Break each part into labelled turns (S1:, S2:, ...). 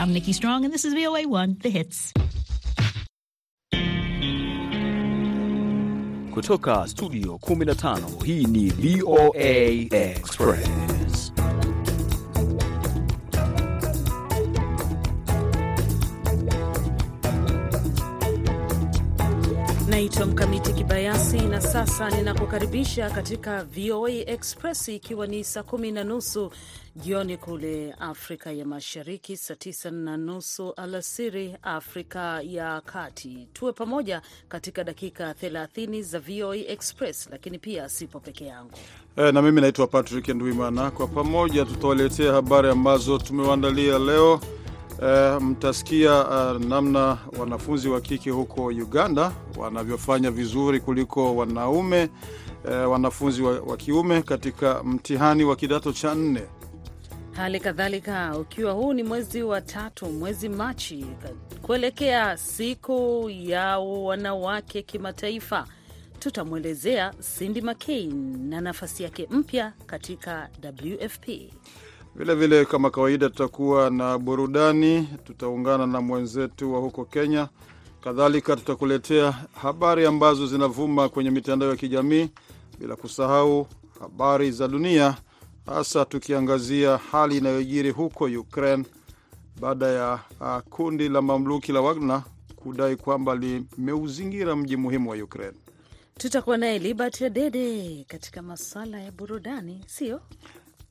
S1: I'm Nikki Strong, and this is VOA 1, The Hits.
S2: Kutoka studio 15 hii ni VOA Express.
S3: Naitwa Mkamiti Kibayasi na sasa ninakukaribisha katika VOA Express ikiwa ni saa kumi na nusu jioni kule Afrika ya Mashariki, saa tisa na nusu alasiri Afrika ya Kati. Tuwe pamoja katika dakika 30 za VOA Express, lakini pia sipo peke yangu
S4: E, na mimi naitwa Patrick Ndwimana. Kwa pamoja tutawaletea habari ambazo tumewaandalia leo. E, mtasikia uh, namna wanafunzi wa kike huko Uganda wanavyofanya vizuri kuliko wanaume e, wanafunzi wa, wa kiume katika mtihani wa kidato cha nne.
S3: Hali kadhalika ukiwa huu ni mwezi wa tatu, mwezi Machi, kuelekea siku ya wanawake kimataifa, tutamwelezea Cindy McCain na nafasi yake mpya katika WFP.
S4: Vilevile vile, kama kawaida, tutakuwa na burudani, tutaungana na mwenzetu wa huko Kenya. Kadhalika tutakuletea habari ambazo zinavuma kwenye mitandao ya kijamii, bila kusahau habari za dunia hasa tukiangazia hali inayojiri huko Ukraine baada ya uh, kundi la mamluki la Wagner kudai kwamba limeuzingira mji muhimu wa Ukraine.
S3: Tutakuwa naye Libert Dede katika maswala ya burudani, sio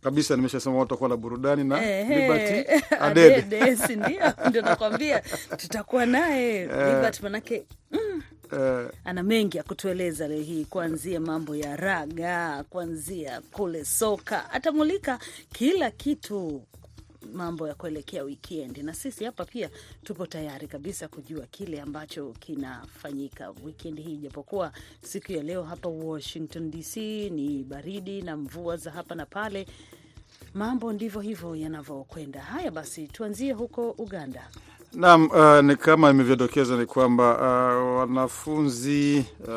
S4: kabisa. Nimeshasema watakuwa na burudani na Liberty Adede,
S3: si ndio? Ndio nakwambia tutakuwa naye Liberty manake mm,
S4: Eh,
S3: ana mengi ya kutueleza leo hii, kuanzia mambo ya raga, kuanzia kule soka, atamulika kila kitu, mambo ya kuelekea wikendi. Na sisi hapa pia tupo tayari kabisa kujua kile ambacho kinafanyika wikendi hii, japokuwa siku ya leo hapa Washington DC ni baridi na mvua za hapa na pale. Mambo ndivyo hivyo yanavyokwenda. Haya basi, tuanzie huko Uganda.
S4: Naam, uh, ni kama imevyodokeza ni kwamba uh, wanafunzi uh,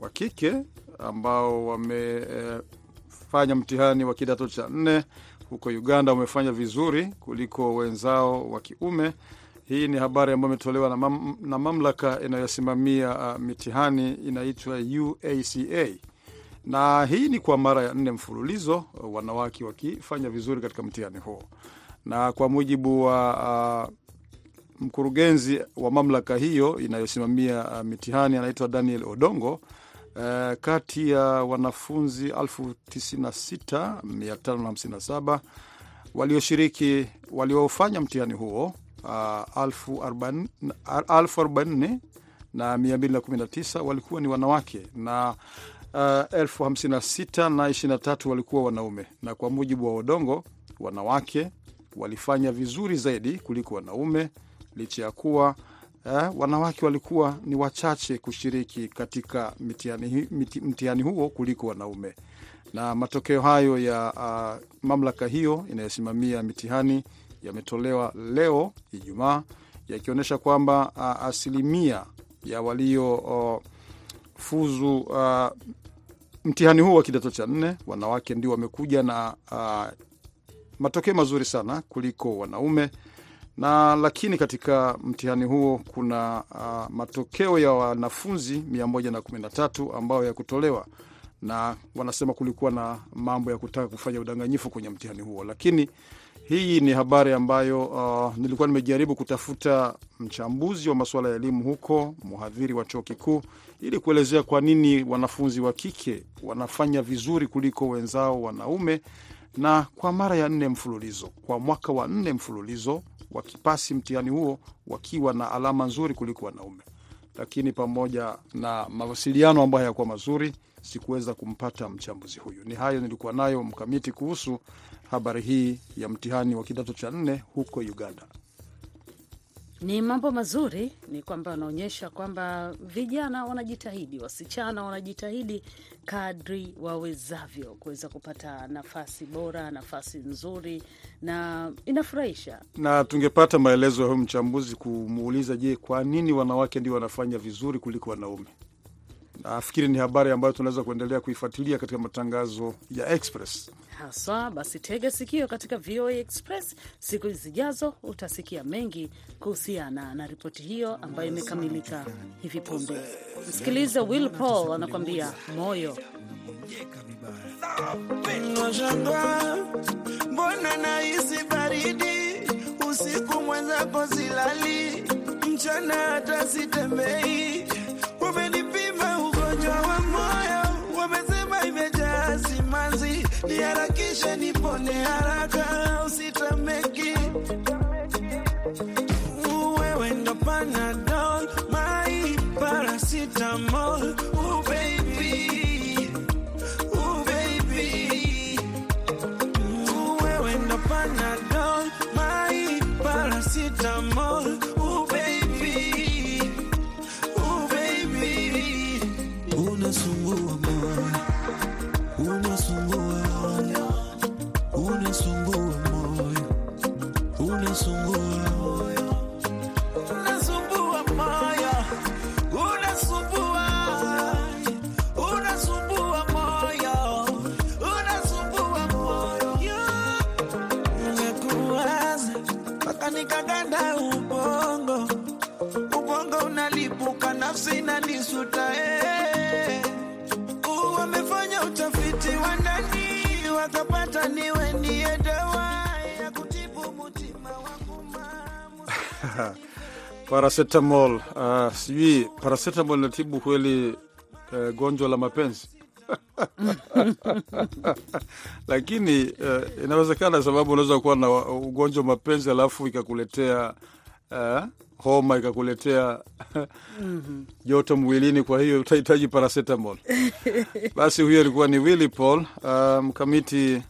S4: wa kike ambao wamefanya uh, mtihani wa kidato cha nne huko Uganda wamefanya vizuri kuliko wenzao wa kiume. Hii ni habari ambayo imetolewa na, mam, na mamlaka inayosimamia uh, mitihani inaitwa UACA, na hii ni kwa mara ya nne mfululizo uh, wanawake wakifanya vizuri katika mtihani huo, na kwa mujibu wa uh, mkurugenzi wa mamlaka hiyo inayosimamia uh, mitihani anaitwa Daniel Odongo. Uh, kati ya wanafunzi 96557 walioshiriki waliofanya mtihani huo uh, 1044 na 219 walikuwa ni wanawake na uh, elfu hamsini na sita na ishirini na tatu walikuwa wanaume, na kwa mujibu wa Odongo wanawake walifanya vizuri zaidi kuliko wanaume licha ya kuwa eh, wanawake walikuwa ni wachache kushiriki katika mtihani, mtihani huo kuliko wanaume. Na matokeo hayo ya uh, mamlaka hiyo inayosimamia mitihani yametolewa leo Ijumaa, yakionyesha kwamba uh, asilimia ya waliofuzu uh, uh, mtihani huo wa kidato cha nne, wanawake ndio wamekuja na uh, matokeo mazuri sana kuliko wanaume na lakini katika mtihani huo kuna uh, matokeo ya wanafunzi 113 ambayo yakutolewa, na wanasema kulikuwa na mambo ya kutaka kufanya udanganyifu kwenye mtihani huo. Lakini hii ni habari ambayo uh, nilikuwa nimejaribu kutafuta mchambuzi wa masuala ya elimu huko, mhadhiri wa chuo kikuu, ili kuelezea kwa nini wanafunzi wa kike wanafanya vizuri kuliko wenzao wanaume, na kwa mara ya nne mfululizo, kwa mwaka wa nne mfululizo wakipasi mtihani huo wakiwa na alama nzuri kuliko wanaume. Lakini pamoja na mawasiliano ambayo hayakuwa mazuri, sikuweza kumpata mchambuzi huyu. Ni hayo nilikuwa nayo mkamiti kuhusu habari hii ya mtihani wa kidato cha nne huko Uganda.
S3: Ni mambo mazuri, ni kwamba wanaonyesha kwamba vijana wanajitahidi, wasichana wanajitahidi kadri wawezavyo kuweza kupata nafasi bora, nafasi nzuri, na inafurahisha.
S4: Na tungepata maelezo ya huyu mchambuzi kumuuliza, je, kwa nini wanawake ndio wanafanya vizuri kuliko wanaume? Nafikiri ni habari ambayo tunaweza kuendelea kuifuatilia katika matangazo ya Express.
S3: haswa. Basi tega sikio katika VOA Express siku zijazo, utasikia mengi kuhusiana na ripoti hiyo ambayo imekamilika hivi punde. Msikilize Will Paul anakuambia moyo.
S5: Mbona nahisi baridi usiku, mwenzako silali, mchana hata sitembei. Niharakishe nipone haraka, usitameki. Wewe ndo Panadol, my paracetamol, Paracetamol, uh,
S4: sijui paracetamol inatibu kweli uh, gonjwa la mapenzi lakini uh, inawezekana, sababu unaweza kuwa na ugonjwa wa mapenzi alafu ikakuletea uh, homa ikakuletea joto mwilini, kwa hiyo utahitaji paracetamol. Basi huyo alikuwa ni Willy Paul. mkamiti. Um,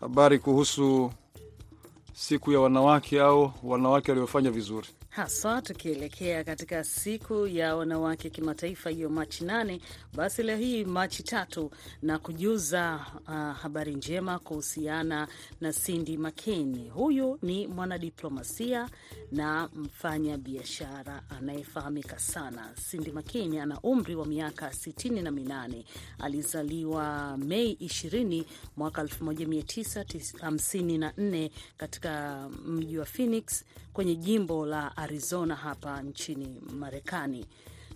S4: habari kuhusu siku ya wanawake au wanawake waliofanya vizuri.
S3: Haswa tukielekea katika siku ya wanawake kimataifa hiyo Machi nane. Basi leo hii Machi tatu na kujuza uh, habari njema kuhusiana na Cindy McCain. Huyu ni mwanadiplomasia na mfanya biashara anayefahamika sana. Cindy McCain ana umri wa miaka sitini na minane. Alizaliwa Mei 20 mwaka 1954 katika mji wa Phoenix kwenye jimbo la Arizona hapa nchini Marekani.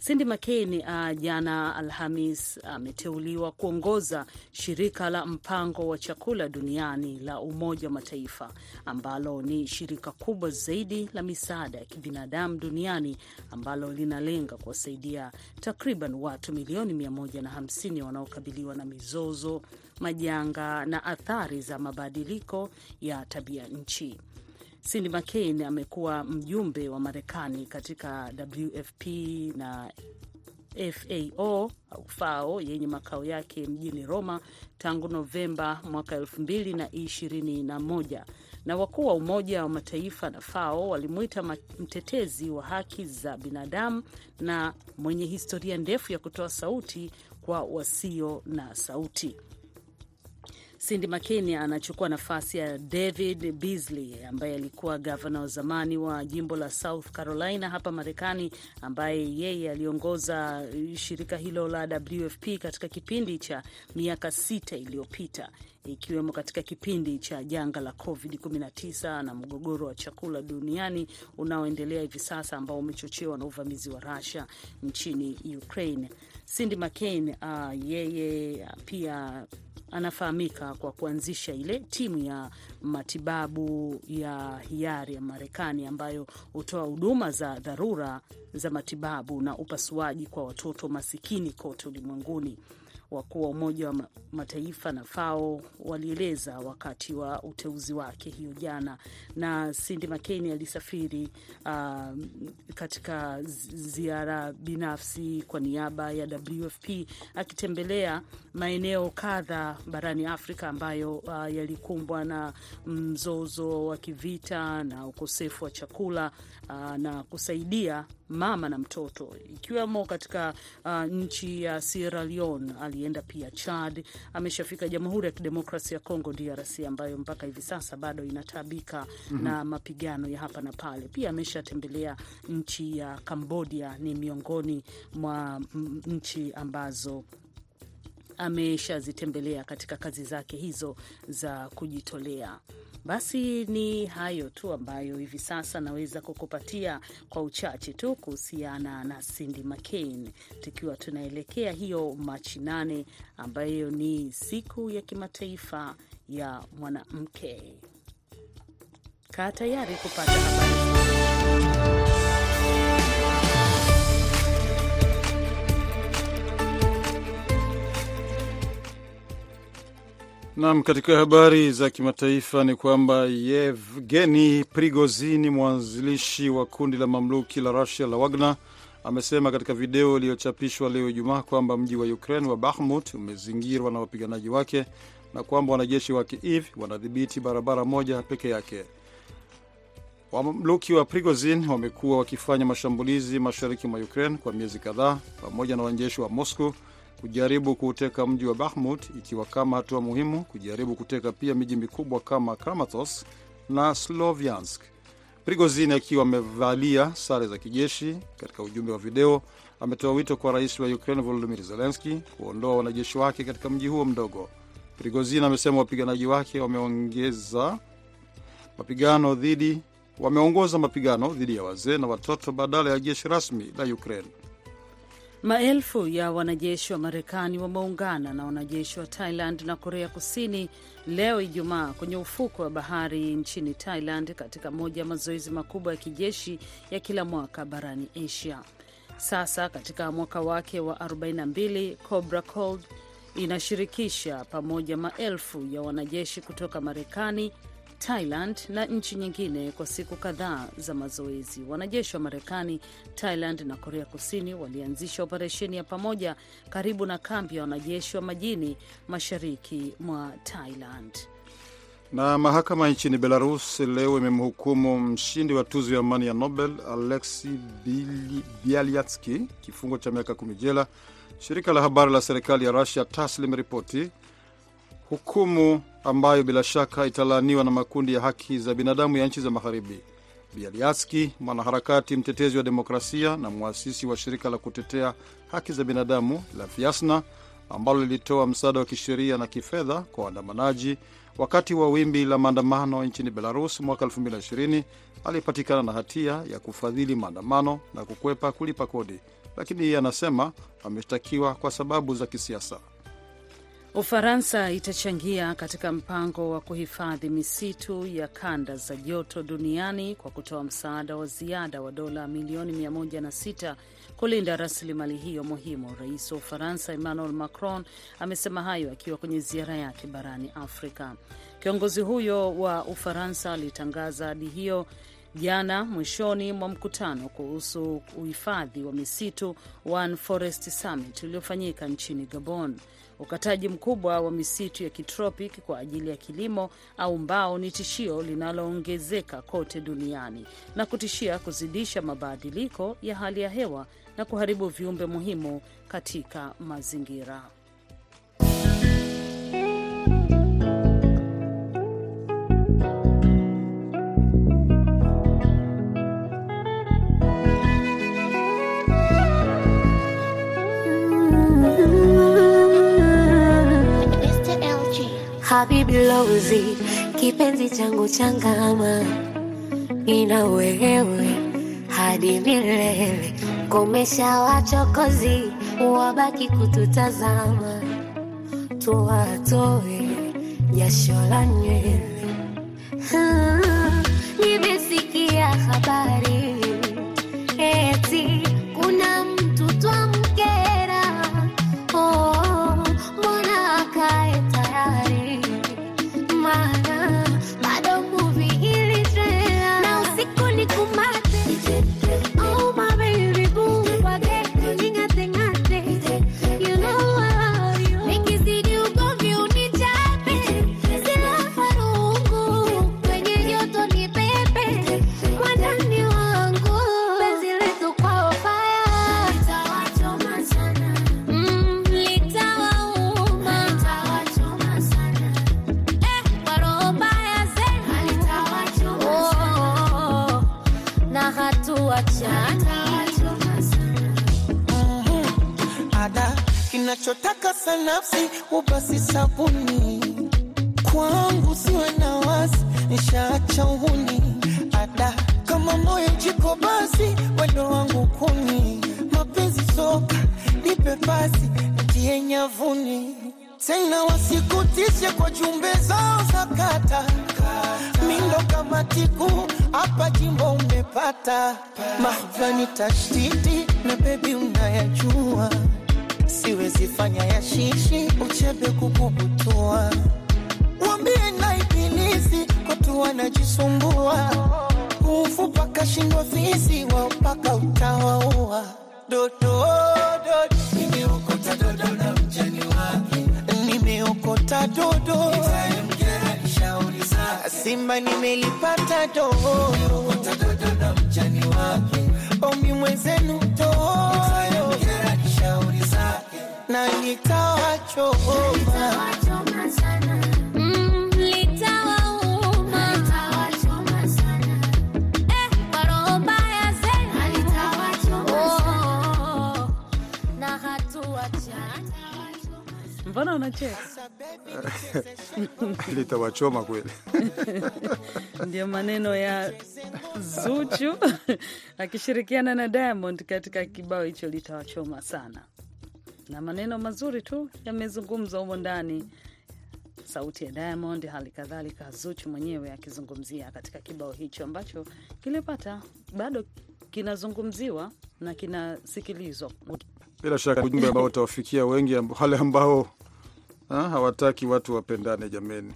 S3: Cindy McCain uh, jana Alhamis ameteuliwa kuongoza shirika la mpango wa chakula duniani la Umoja wa Mataifa ambalo ni shirika kubwa zaidi la misaada ya kibinadamu duniani ambalo linalenga kuwasaidia takriban watu milioni 150 wanaokabiliwa na mizozo, majanga na athari za mabadiliko ya tabia nchi. Cindy McCain amekuwa mjumbe wa Marekani katika WFP na FAO au FAO yenye makao yake mjini Roma tangu Novemba mwaka elfu mbili na na wakuu wa Umoja wa Mataifa na FAO walimwita mtetezi wa haki za binadamu na mwenye historia ndefu ya kutoa sauti kwa wasio na sauti. Cindy McKinney anachukua nafasi ya David Beasley ambaye alikuwa gavana wa zamani wa jimbo la South Carolina hapa Marekani, ambaye yeye aliongoza shirika hilo la WFP katika kipindi cha miaka sita iliyopita ikiwemo katika kipindi cha janga la COVID-19 na mgogoro wa chakula duniani unaoendelea hivi sasa ambao umechochewa na uvamizi wa Russia nchini Ukraine. Cindy McCain uh, yeye pia anafahamika kwa kuanzisha ile timu ya matibabu ya hiari ya Marekani ambayo hutoa huduma za dharura za matibabu na upasuaji kwa watoto masikini kote ulimwenguni. Wakuu wa Umoja wa Mataifa na FAO walieleza wakati wa uteuzi wake hiyo jana, na Cindy McCain alisafiri uh, katika ziara binafsi kwa niaba ya WFP akitembelea maeneo kadha barani Afrika ambayo uh, yalikumbwa na mzozo wa kivita na ukosefu wa chakula uh, na kusaidia mama na mtoto ikiwemo katika uh, nchi ya Sierra Leone ali alienda pia Chad, ameshafika Jamhuri ya Kidemokrasia ya Kongo DRC, ambayo mpaka hivi sasa bado inataabika na mapigano ya hapa na pale. Pia ameshatembelea nchi ya Cambodia, ni miongoni mwa mm, nchi ambazo ameshazitembelea katika kazi zake hizo za kujitolea. Basi ni hayo tu ambayo hivi sasa naweza kukupatia kwa uchache tu kuhusiana na Cindy McCain, tukiwa tunaelekea hiyo Machi nane ambayo ni siku ya kimataifa ya mwanamke. Kaa tayari kupata habari.
S4: Nam, katika habari za kimataifa ni kwamba Yevgeni Prigozini, mwanzilishi wa kundi la mamluki la Rusia la Wagner, amesema katika video iliyochapishwa leo Ijumaa kwamba mji wa Ukraine wa Bahmut umezingirwa na wapiganaji wake na kwamba wanajeshi wa Kiev wanadhibiti barabara moja peke yake. Wamluki wa Prigozin wamekuwa wakifanya mashambulizi mashariki mwa Ukraine kwa miezi kadhaa pamoja na wanajeshi wa Moscow kujaribu kuuteka mji wa Bakhmut, ikiwa kama hatua muhimu kujaribu kuteka pia miji mikubwa kama Kramatorsk na Sloviansk. Prigozhin akiwa amevalia sare za kijeshi, katika ujumbe wa video ametoa wito kwa rais wa Ukraine Volodymyr Zelensky kuondoa wanajeshi wake katika mji huo mdogo. Prigozhin amesema wapiganaji wake wameongeza mapigano dhidi wameongoza mapigano dhidi ya wazee na watoto badala ya jeshi rasmi la Ukraine.
S3: Maelfu ya wanajeshi wa Marekani wameungana na wanajeshi wa Thailand na Korea Kusini leo Ijumaa kwenye ufuko wa bahari nchini Thailand katika moja ya mazoezi makubwa ya kijeshi ya kila mwaka barani Asia. Sasa katika mwaka wake wa 42 Cobra Cold inashirikisha pamoja maelfu ya wanajeshi kutoka Marekani, Thailand na nchi nyingine kwa siku kadhaa za mazoezi. Wanajeshi wa Marekani, Thailand na Korea Kusini walianzisha operesheni ya pamoja karibu na kambi ya wanajeshi wa majini mashariki mwa Thailand.
S4: Na mahakama nchini Belarus leo imemhukumu mshindi wa tuzo ya amani ya Nobel Alexi Bialyatski kifungo cha miaka kumi jela. Shirika la habari la serikali ya Rusia TASS limeripoti hukumu ambayo bila shaka italaaniwa na makundi ya haki za binadamu ya nchi za Magharibi. Bialiaski, mwanaharakati mtetezi wa demokrasia na mwasisi wa shirika la kutetea haki za binadamu la Fiasna, ambalo lilitoa msaada wa kisheria na kifedha kwa waandamanaji wakati wa wimbi la maandamano nchini Belarus mwaka 2020, alipatikana na hatia ya kufadhili maandamano na kukwepa kulipa kodi, lakini yeye anasema ameshtakiwa kwa sababu za kisiasa.
S3: Ufaransa itachangia katika mpango wa kuhifadhi misitu ya kanda za joto duniani kwa kutoa msaada wa ziada wa dola milioni 106 kulinda rasilimali hiyo muhimu. Rais wa Ufaransa Emmanuel Macron amesema hayo akiwa kwenye ziara yake barani Afrika. Kiongozi huyo wa Ufaransa alitangaza ahadi hiyo jana mwishoni mwa mkutano kuhusu uhifadhi wa misitu One Forest Summit uliofanyika nchini Gabon. Ukataji mkubwa wa misitu ya kitropic kwa ajili ya kilimo au mbao ni tishio linaloongezeka kote duniani na kutishia kuzidisha mabadiliko ya hali ya hewa na kuharibu viumbe muhimu katika mazingira.
S6: Habibi Lozi, kipenzi changu changama, nina wewe hadi milele. Komesha wachokozi, wabaki kututazama, tuwatoe jasho la nywele. Nimesikia habari
S7: sanafsi si sabuni. Kwangu siwe na wasi nishaacha uhuni. Ada kama moyo jiko basi wendo wangu kuni. Mapenzi soka nipe pasi ntie nyavuni. Tena wasikutishe kwa jumbe zao za kata. Mindo kama tiku hapa jimbo umepata. Mahvani tashtiti na bebi unayajua siwezi fanya ya shishi uchebe kukubutua. Wambie na ibilisi kotu wanajisumbua. Kufupa kashindwa fisi wao paka utawaua. Dodo dodo nimeokota dodo na mjani wake. Nimeokota dodo. Simba nimelipata dodo. Nimeokota dodo na mjani wake. Omi mwenzenu dodo na nitawachoma
S3: Mbona unacheka?
S4: litawachoma kweli.
S3: Ndio maneno ya Zuchu akishirikiana na Diamond katika kibao hicho litawachoma sana, na maneno mazuri tu yamezungumzwa humo ndani, sauti ya Diamond, hali kadhalika Zuchu mwenyewe akizungumzia katika kibao hicho ambacho kilipata bado kinazungumziwa na kinasikilizwa.
S4: Bila shaka ujumbe ambao utawafikia wengi, wale ambao ha, hawataki watu wapendane. Jameni,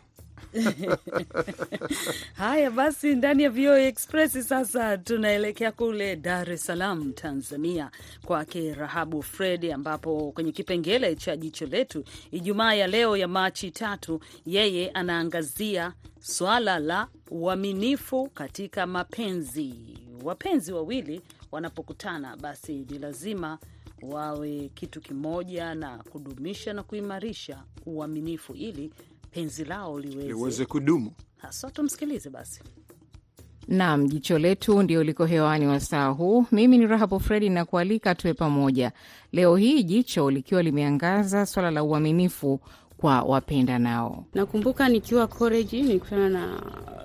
S3: Haya basi, ndani ya VOA Express sasa tunaelekea kule Dar es Salaam, Tanzania, kwake Rahabu Fred, ambapo kwenye kipengele cha jicho letu Ijumaa ya leo ya Machi tatu, yeye anaangazia swala la uaminifu katika mapenzi. Wapenzi wawili wanapokutana, basi ni lazima wawe kitu kimoja na kudumisha na kuimarisha uaminifu ili penzi lao liweze
S4: liweze kudumu.
S3: haswa. Tumsikilize basi.
S8: Nam, jicho letu ndio liko hewani wasaa huu. Mimi ni Rahabu Fredi na kualika tuwe pamoja leo hii, jicho likiwa limeangaza swala la uaminifu kwa wapenda nao.
S9: Nakumbuka nikiwa koleji nilikutana na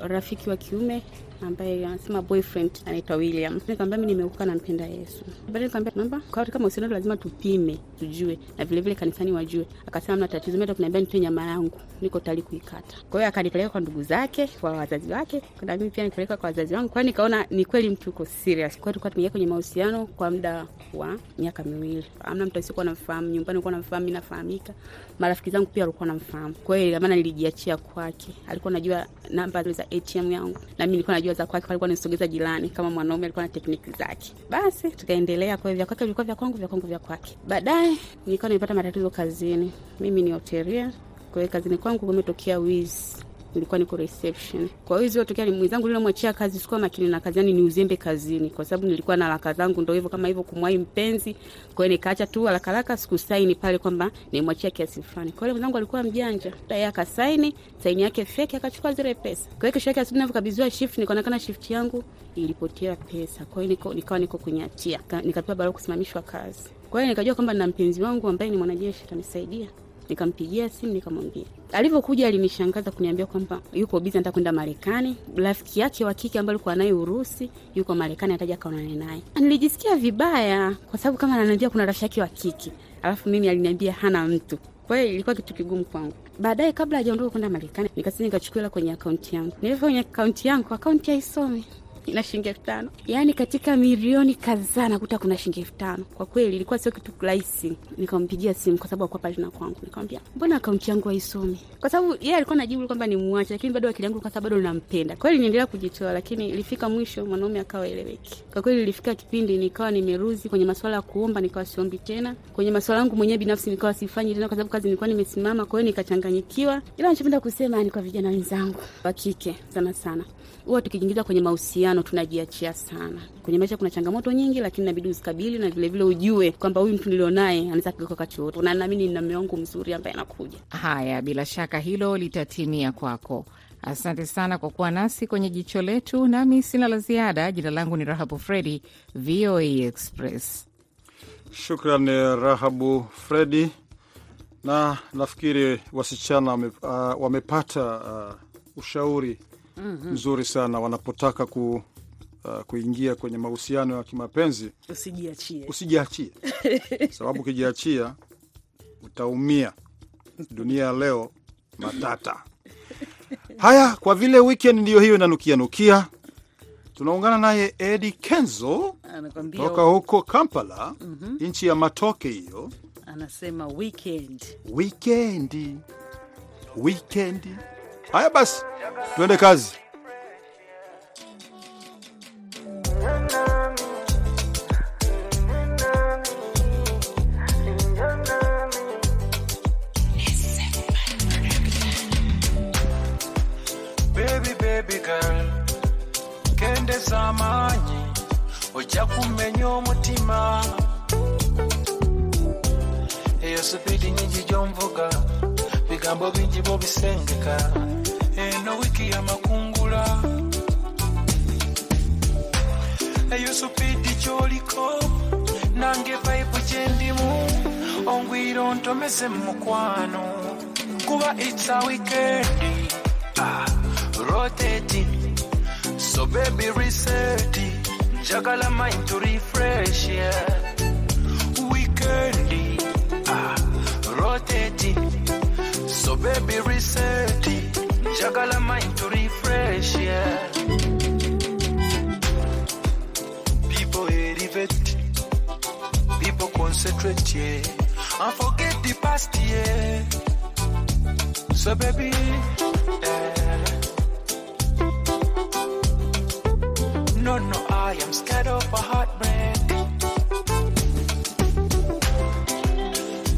S9: rafiki wa kiume ambaye anasema boyfriend anaitwa William. Nikamwambia mimi nimeuka nampenda Yesu. Baadaye nikamwambia namba kwa katika mahusiano lazima tupime, tujue na vile vile kanisani wajue. Akasema mna tatizo, mimi kuniambia nitoe nyama yangu, niko tayari kuikata. Kwa hiyo akanipeleka kwa ndugu zake, kwa wazazi wake, na mimi pia nipeleka kwa wazazi wangu. Kwa nikaona ni kweli mtu uko serious. Kwa hiyo tulikuwa tumeingia kwenye mahusiano kwa muda wa miaka miwili. Hamna mtu asiyekuwa anamfahamu, nyumbani nilikuwa anamfahamu, mimi nafahamika. Marafiki zangu pia walikuwa wanamfahamu. Kwa hiyo maana nilijiachia kwake. Alikuwa anajua namba za ATM yangu na mimi nilikuwa najua za kwake, alikuwa anisogeza jirani kama mwanaume, alikuwa na tekniki zake. Basi tukaendelea, kwa vya kwake vilikuwa vya kwangu, vya kwangu vya kwake. Baadaye nilikuwa nimepata matatizo kazini. Mimi ni hotelia, kwa hiyo kazini kwangu kumetokea wizi nilikuwa niko reception. Kwa hiyo hizo tokea mwenzangu nilimwachia kazi, sikuwa makini na kazi, yani ni kazini, kwa sababu nilikuwa na haraka zangu, ndio hivyo kama hivyo kumwahi mpenzi. Kwa hiyo nikaacha tu haraka sikusaini pale kwamba nimwachia kiasi fulani. Kwa hiyo mwenzangu alikuwa mjanja, tayari akasaini saini yake fake, akachukua zile pesa. Kwa hiyo kesho yake asubuhi ninavyokabidhiwa shift, nikaonekana shift yangu ilipotea pesa. Kwa hiyo niko nikawa niko kwenye hatia, nikapewa barua kusimamishwa kazi. Kwa hiyo nikajua kwamba nina mpenzi wangu ambaye ni mwanajeshi atanisaidia nikampigia simu nikamwambia. Alivyokuja alinishangaza kuniambia kwamba yuko bizi, anataka kwenda Marekani. Rafiki yake wa kike ambaye alikuwa naye Urusi yuko Marekani, ataja kaonane naye. Nilijisikia vibaya kwa sababu kama ananiambia kuna rafiki yake wa kike, alafu mimi aliniambia hana mtu kwa hiyo ilikuwa kitu kigumu kwangu. Baadaye, kabla hajaondoka kwenda Marekani, nikasi nikachukua hela kwenye akaunti yangu. Nilivyo kwenye akaunti yangu, akaunti haisomi ina shilingi elfu tano yaani katika milioni kadhaa nakuta kuna shilingi elfu tano Kwa kweli ilikuwa sio kitu rahisi. Nikampigia simu kwa sababu akuwa pale na kwangu, nikamwambia mbona akaunti yangu haisomi? Kwa sababu yeye alikuwa najibu kwamba nimwache, lakini bado akili yangu kwa sababu bado nampenda. Kweli niendelea kujitoa, lakini ilifika mwisho mwanaume akawa eleweki. Kwa kweli ilifika kipindi nikawa nimeruzi kwenye masuala ya kuomba, nikawa siombi tena kwenye masuala yangu mwenyewe binafsi, nikawa sifanyi tena kwa sababu kazi nilikuwa nimesimama. Kwa hiyo nikachanganyikiwa, ila nachopenda kusema ni kwa vijana wenzangu wa kike sana sana huwa tukijiingiza kwenye mahusiano tunajiachia sana. Kwenye maisha kuna changamoto nyingi, lakini inabidi uzikabili na vilevile vile ujue kwamba huyu mtu nilionaye anaweza kugeuka wakati wote, na naamini nina mume wangu mzuri ambaye anakuja.
S8: Haya, bila shaka hilo litatimia kwako. Asante sana kwa kuwa nasi kwenye jicho letu, nami sina la ziada. Jina langu ni Rahabu Fredi, VOA Express.
S4: Shukran Rahabu Fredi, na nafikiri wasichana wame, uh, wamepata uh, ushauri mzuri sana wanapotaka ku, uh, kuingia kwenye mahusiano ya kimapenzi.
S3: Usijiachie.
S4: Usijiachie sababu ukijiachia utaumia. Dunia ya leo matata. Haya, kwa vile weekend ndiyo hiyo inanukia nukia, tunaungana naye Edi Kenzo toka huko Kampala, nchi ya matoke hiyo.
S3: anasema weekend.
S4: weekend wikendi. Haya basi, tuende kazi.
S10: kendeza amaanyi ojja kumenya omutima eyo supidi nyingi gyomvuga bigambo bingi bobisengeka eno wiki eyo supidi gyoliko nange vaibu gyendimu ongwira ontomeze mu mukwano. Kuba it's a weekend ah, rotating so baby reset njagala mind to refresh yeah. weekend ah, rotating so baby reset njagala mind to refresh yeah. people elevate people concentrate yeah. And forget the past yeah. So baby eh. no no I am scared of a heartbreak.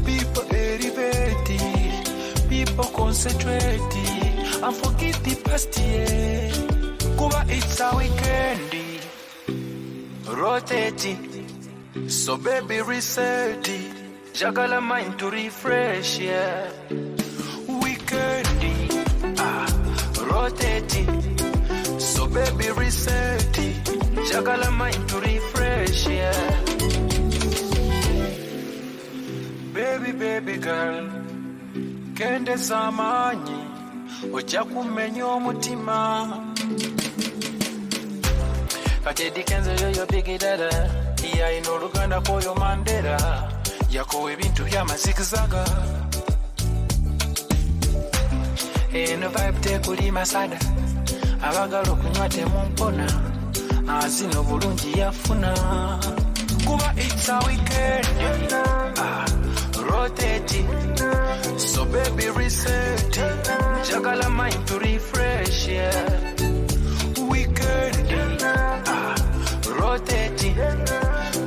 S10: People elevated people concentrated and forget the past yeah. Kuba it's a weekend. Rotating so baby reset it. jagala mind to refresh yeah. Weekend ah, rotating so baby reset jagala mind to refresh yeah. Baby baby girl kendeza amaanyi ojja kumenya omutima. Kati edikenzo yoyo bigidada yayina oluganda kwoyo mandera. Yakowa ebintu byamazigizaga eno vibe tekuli masada. Abagala okunywa temumpona. Azina obulungi yafuna. Kuba it's a weekend. Ah, rotating so baby reset jagala mind to refresh yeah. weekend ah, rotating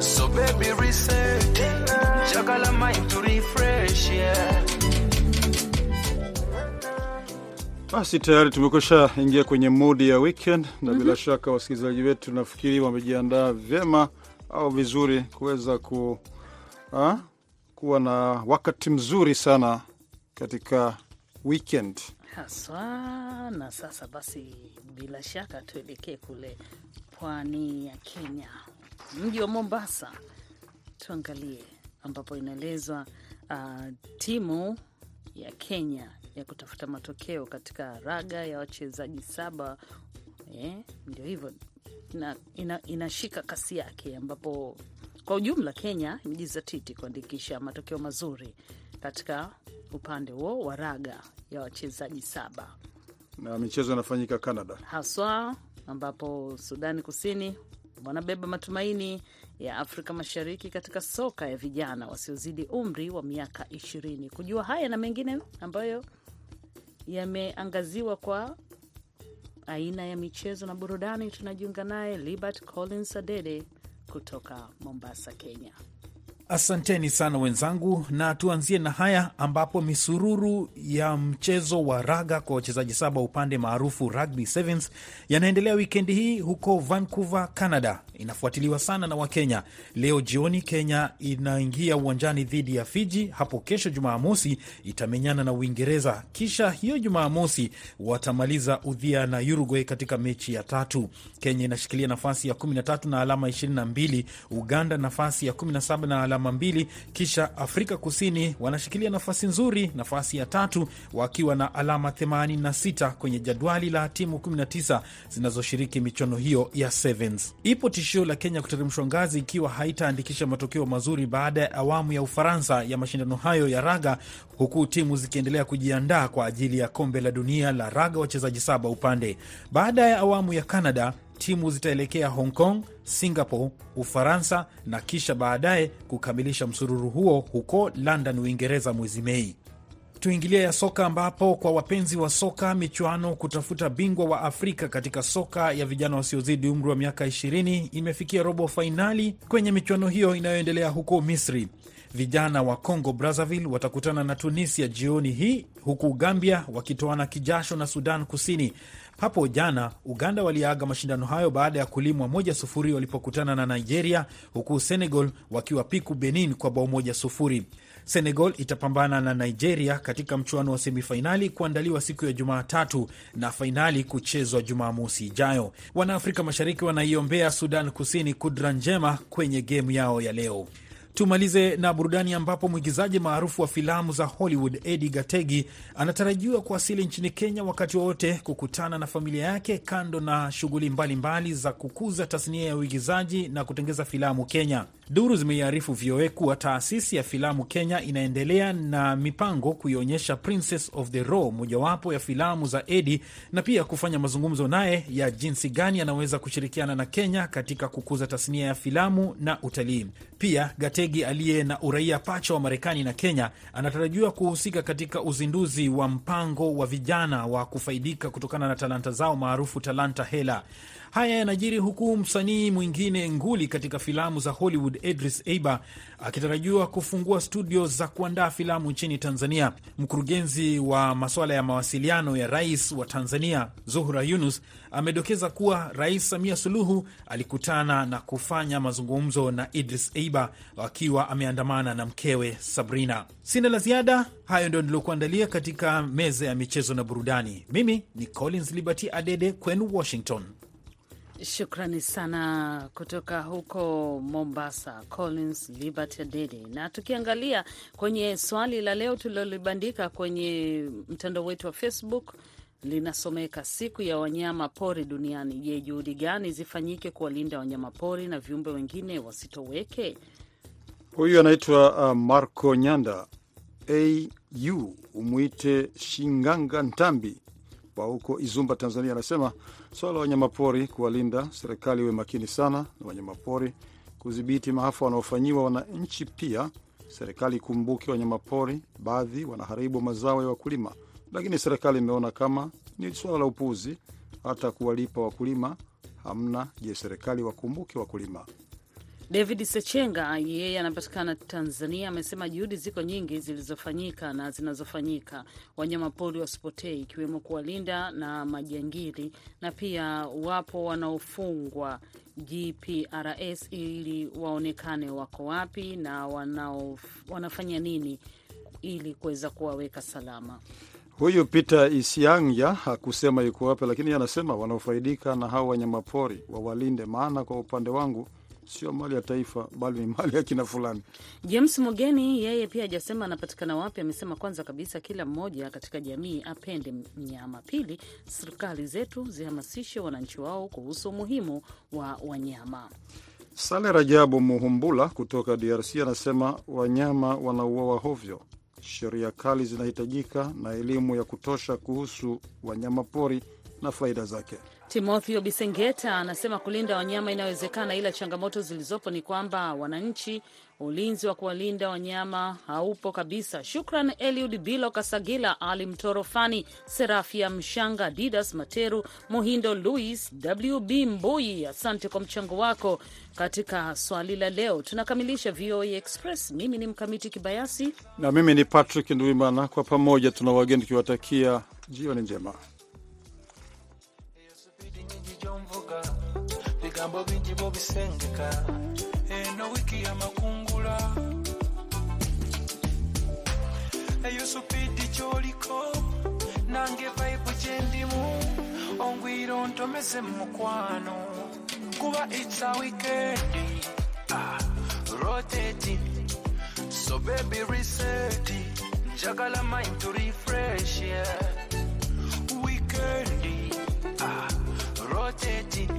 S10: so baby reset jagala mind to refresh yeah.
S4: Basi tayari tumekusha ingia kwenye mudi ya weekend na bila shaka wasikilizaji wetu nafikiri wamejiandaa vyema au vizuri kuweza ku, ha, kuwa na wakati mzuri sana katika weekend.
S3: Haswa. Na sasa basi, bila shaka tuelekee kule pwani ya Kenya, mji wa Mombasa, tuangalie ambapo inaelezwa uh, timu ya Kenya ya kutafuta matokeo katika raga ya wachezaji saba. Eh, ndio hivyo. Ina, ina, inashika kasi yake, ambapo kwa ujumla Kenya imejizatiti kuandikisha matokeo mazuri katika upande huo wa raga ya wachezaji saba
S4: Na michezo inafanyika Canada.
S3: haswa ambapo Sudani Kusini wanabeba matumaini ya Afrika Mashariki katika soka ya vijana wasiozidi umri wa miaka ishirini. Kujua haya na mengine ambayo yameangaziwa kwa aina ya michezo na burudani, tunajiunga naye Libert Collins Adede kutoka Mombasa, Kenya.
S11: Asanteni sana wenzangu, na tuanzie na haya ambapo misururu ya mchezo wa raga kwa wachezaji saba upande maarufu rugby sevens yanaendelea wikendi hii huko Vancouver, Canada. Inafuatiliwa sana na Wakenya. Leo jioni Kenya inaingia uwanjani dhidi ya Fiji. Hapo kesho Jumamosi itamenyana na Uingereza, kisha hiyo Jumamosi watamaliza udhia na Uruguay katika mechi ya tatu. Kenya inashikilia nafasi ya 13 na alama 22, Uganda nafasi ya 17 na alama mbili, kisha Afrika Kusini wanashikilia nafasi nzuri, nafasi ya tatu wakiwa na alama 86 kwenye jadwali la timu 19 zinazoshiriki michuano hiyo ya sevens. Ipo tishio la Kenya kuteremshwa ngazi ikiwa haitaandikisha matokeo mazuri baada ya awamu ya Ufaransa ya mashindano hayo ya raga, huku timu zikiendelea kujiandaa kwa ajili ya kombe la dunia la raga wachezaji saba upande. Baada ya awamu ya Canada, timu zitaelekea Hong Kong, Singapore, Ufaransa na kisha baadaye kukamilisha msururu huo huko London, Uingereza mwezi Mei. Tuingilia ya soka ambapo kwa wapenzi wa soka michuano kutafuta bingwa wa Afrika katika soka ya vijana wasiozidi umri wa miaka 20 imefikia robo fainali kwenye michuano hiyo inayoendelea huko Misri. Vijana wa Congo Brazzaville watakutana na Tunisia jioni hii, huku Gambia wakitoana kijasho na Sudan Kusini. Hapo jana Uganda waliaga mashindano hayo baada ya kulimwa moja sufuri walipokutana na Nigeria, huku Senegal wakiwa piku Benin kwa bao moja sufuri. Senegal itapambana na Nigeria katika mchuano wa semifainali kuandaliwa siku ya Jumatatu na fainali kuchezwa Jumamosi ijayo. Wanaafrika Mashariki wanaiombea Sudan Kusini kudra njema kwenye gemu yao ya leo. Tumalize na burudani ambapo mwigizaji maarufu wa filamu za Hollywood Eddie Gategi anatarajiwa kuwasili nchini Kenya wakati wowote kukutana na familia yake, kando na shughuli mbalimbali za kukuza tasnia ya uigizaji na kutengeza filamu Kenya. Duru zimeiarifu VOA kuwa taasisi ya filamu Kenya inaendelea na mipango kuionyesha Princess of the Raw, mojawapo ya filamu za Eddie, na pia kufanya mazungumzo naye ya jinsi gani anaweza kushirikiana na Kenya katika kukuza tasnia ya filamu na utalii. Pia Gategi aliye na uraia pacha wa Marekani na Kenya anatarajiwa kuhusika katika uzinduzi wa mpango wa vijana wa kufaidika kutokana na talanta zao maarufu Talanta Hela. Haya yanajiri huku msanii mwingine nguli katika filamu za Hollywood Idris Elba akitarajiwa kufungua studio za kuandaa filamu nchini Tanzania. Mkurugenzi wa masuala ya mawasiliano ya rais wa Tanzania Zuhura Yunus amedokeza kuwa Rais Samia Suluhu alikutana na kufanya mazungumzo na Idris Elba akiwa ameandamana na mkewe Sabrina. Sina la ziada, hayo ndio niliokuandalia katika meza ya michezo na burudani. Mimi ni Collins Liberty Adede kwenu Washington.
S3: Shukrani sana kutoka huko Mombasa, Collins Liberty Dede. Na tukiangalia kwenye swali la leo tulilolibandika kwenye mtandao wetu wa Facebook linasomeka siku ya wanyama pori duniani. Je, juhudi gani zifanyike kuwalinda wanyama pori na viumbe wengine wasitoweke?
S4: Huyu anaitwa uh, Marco Nyanda au umwite Shinganga Ntambi wa huko Izumba, Tanzania, anasema swala la wanyamapori kuwalinda, serikali iwe makini sana na wanyamapori, kudhibiti maafa wanaofanyiwa wananchi. Pia serikali ikumbuke wanyamapori, baadhi wanaharibu mazao ya wakulima, lakini serikali imeona kama ni swala la upuzi, hata kuwalipa wakulima hamna. Je, serikali wakumbuke wakulima?
S3: David Sechenga yeye anapatikana Tanzania, amesema juhudi ziko nyingi zilizofanyika na zinazofanyika, wanyamapori wasipotee, ikiwemo kuwalinda na majangili, na pia wapo wanaofungwa GPRS ili waonekane wako wapi na wanao, wanafanya nini ili kuweza kuwaweka salama.
S4: Huyu Peter Isiangya hakusema yuko wapi, lakini anasema wanaofaidika na hao wanyamapori wawalinde, maana kwa upande wangu sio mali ya taifa bali ni mali ya kina fulani.
S3: James Mugeni yeye pia hajasema anapatikana wapi. Amesema kwanza kabisa kila mmoja katika jamii apende mnyama. Pili, serikali zetu zihamasishe wananchi wao kuhusu umuhimu wa wanyama.
S4: Sale Rajabu Muhumbula kutoka DRC anasema wanyama wanauawa hovyo, sheria kali zinahitajika na elimu ya kutosha kuhusu wanyama pori na faida zake.
S3: Timotheo Bisengeta anasema kulinda wanyama inawezekana, ila changamoto zilizopo ni kwamba wananchi, ulinzi wa kuwalinda wanyama haupo kabisa. Shukran Eliud Bilo Kasagila, Ali Mtorofani, Serafia Mshanga, Didas Materu, Muhindo Louis, WB Mbui, asante kwa mchango wako katika swali la leo. Tunakamilisha VOA Express. Mimi ni Mkamiti Kibayasi
S4: Na mimi ni Patrick Nduimana, kwa pamoja tuna wageni tukiwatakia jioni njema.
S10: Bigambo bingi bobisengeka eno wiki ya makungula. Eyo supidi kyoliko nange vaibu gyendimu ongwira ontomeze mu mukwano. Kuba it's a weekend. Ah, rotating so baby reset. Njagala mind to refresh yeah. Weekend. Ah, rotating